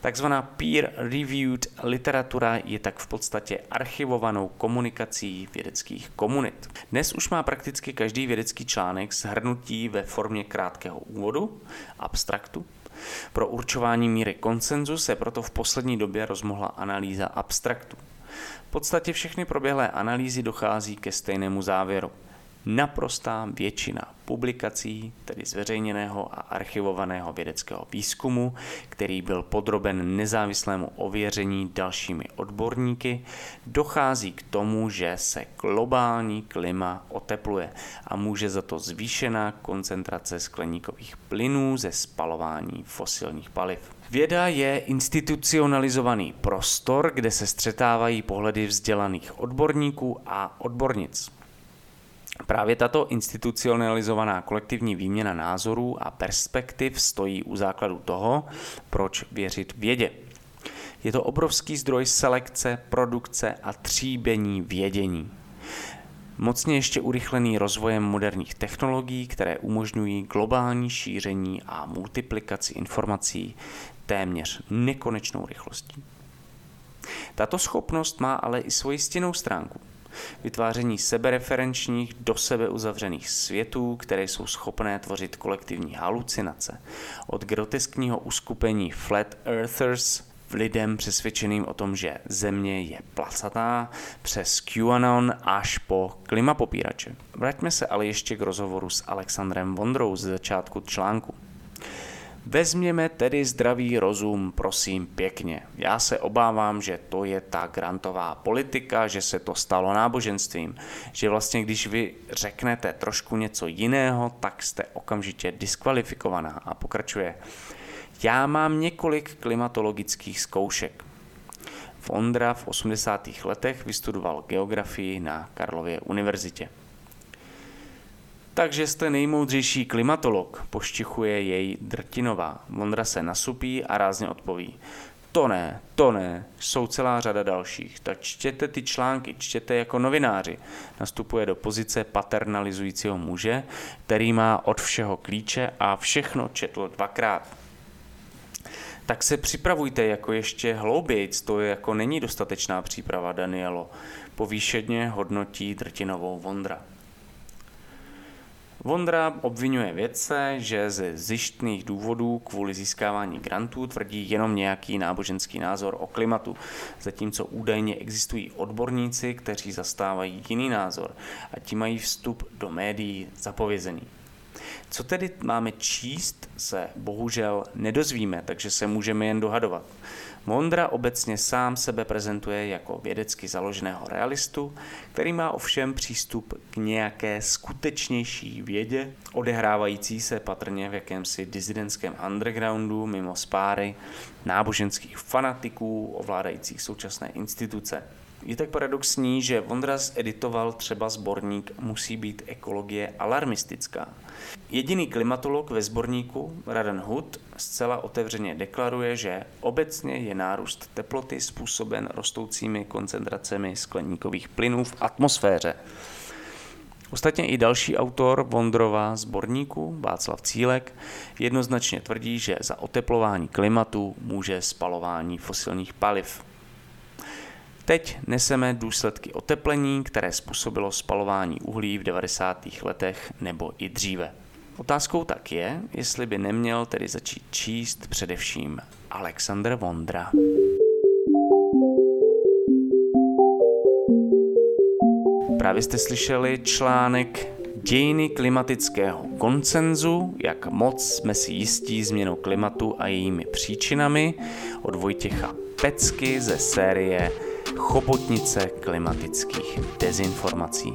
S1: Takzvaná peer-reviewed literatura je tak v podstatě archivovanou komunikací vědeckých komunit. Dnes už má prakticky každý vědecký článek shrnutí ve formě krátkého úvodu, abstraktu. Pro určování míry konsenzu se proto v poslední době rozmohla analýza abstraktu. V podstatě všechny proběhlé analýzy dochází ke stejnému závěru – naprostá většina publikací, tedy zveřejněného a archivovaného vědeckého výzkumu, který byl podroben nezávislému ověření dalšími odborníky, dochází k tomu, že se globální klima otepluje a může za to zvýšená koncentrace skleníkových plynů ze spalování fosilních paliv. Věda je institucionalizovaný prostor, kde se střetávají pohledy vzdělaných odborníků a odbornic. Právě tato institucionalizovaná kolektivní výměna názorů a perspektiv stojí u základu toho, proč věřit vědě. Je to obrovský zdroj selekce, produkce a tříbení vědění. Mocně ještě urychlený rozvojem moderních technologií, které umožňují globální šíření a multiplikaci informací téměř nekonečnou rychlostí. Tato schopnost má ale i svoji stěnou stránku – vytváření sebereferenčních, do sebe uzavřených světů, které jsou schopné tvořit kolektivní halucinace. Od groteskního uskupení Flat Earthers lidem přesvědčeným o tom, že Země je placatá, přes QAnon až po klimapopírače. Vraťme se ale ještě k rozhovoru s Alexandrem Vondrou ze začátku článku. Vezměme tedy zdravý rozum, prosím, pěkně. Já se obávám, že to je ta grantová politika, že se to stalo náboženstvím, že vlastně když vy řeknete trošku něco jiného, tak jste okamžitě diskvalifikovaná a pokračuje. Já mám několik klimatologických zkoušek. Vondra v 80. letech vystudoval geografii na Karlově univerzitě. Takže jste nejmoudřejší klimatolog, poštichuje jej Drtinová. Vondra se nasupí a rázně odpoví. To ne, to ne, jsou celá řada dalších. Tak čtěte ty články, čtěte jako novináři. Nastupuje do pozice paternalizujícího muže, který má od všeho klíče a všechno četl dvakrát. Tak se připravujte jako ještě hloubějc, to je jako není dostatečná příprava, Danielo. Povýšedně hodnotí drtinovou Vondra. Vondra obvinuje vědce, že ze zjištných důvodů kvůli získávání grantů tvrdí jenom nějaký náboženský názor o klimatu, zatímco údajně existují odborníci, kteří zastávají jiný názor a ti mají vstup do médií zapovězený. Co tedy máme číst, se bohužel nedozvíme, takže se můžeme jen dohadovat. Mondra obecně sám sebe prezentuje jako vědecky založeného realistu, který má ovšem přístup k nějaké skutečnější vědě, odehrávající se patrně v jakémsi dizidentském undergroundu mimo spáry náboženských fanatiků ovládajících současné instituce. Je tak paradoxní, že Vondras editoval třeba sborník Musí být ekologie alarmistická. Jediný klimatolog ve sborníku, Radan Hood, zcela otevřeně deklaruje, že obecně je nárůst teploty způsoben rostoucími koncentracemi skleníkových plynů v atmosféře. Ostatně i další autor Vondrova sborníku, Václav Cílek, jednoznačně tvrdí, že za oteplování klimatu může spalování fosilních paliv. Teď neseme důsledky oteplení, které způsobilo spalování uhlí v 90. letech nebo i dříve. Otázkou tak je, jestli by neměl tedy začít číst především Alexander Vondra. Právě jste slyšeli článek Dějiny klimatického koncenzu, jak moc jsme si jistí změnou klimatu a jejími příčinami od Vojtěcha Pecky ze série Chobotnice klimatických dezinformací.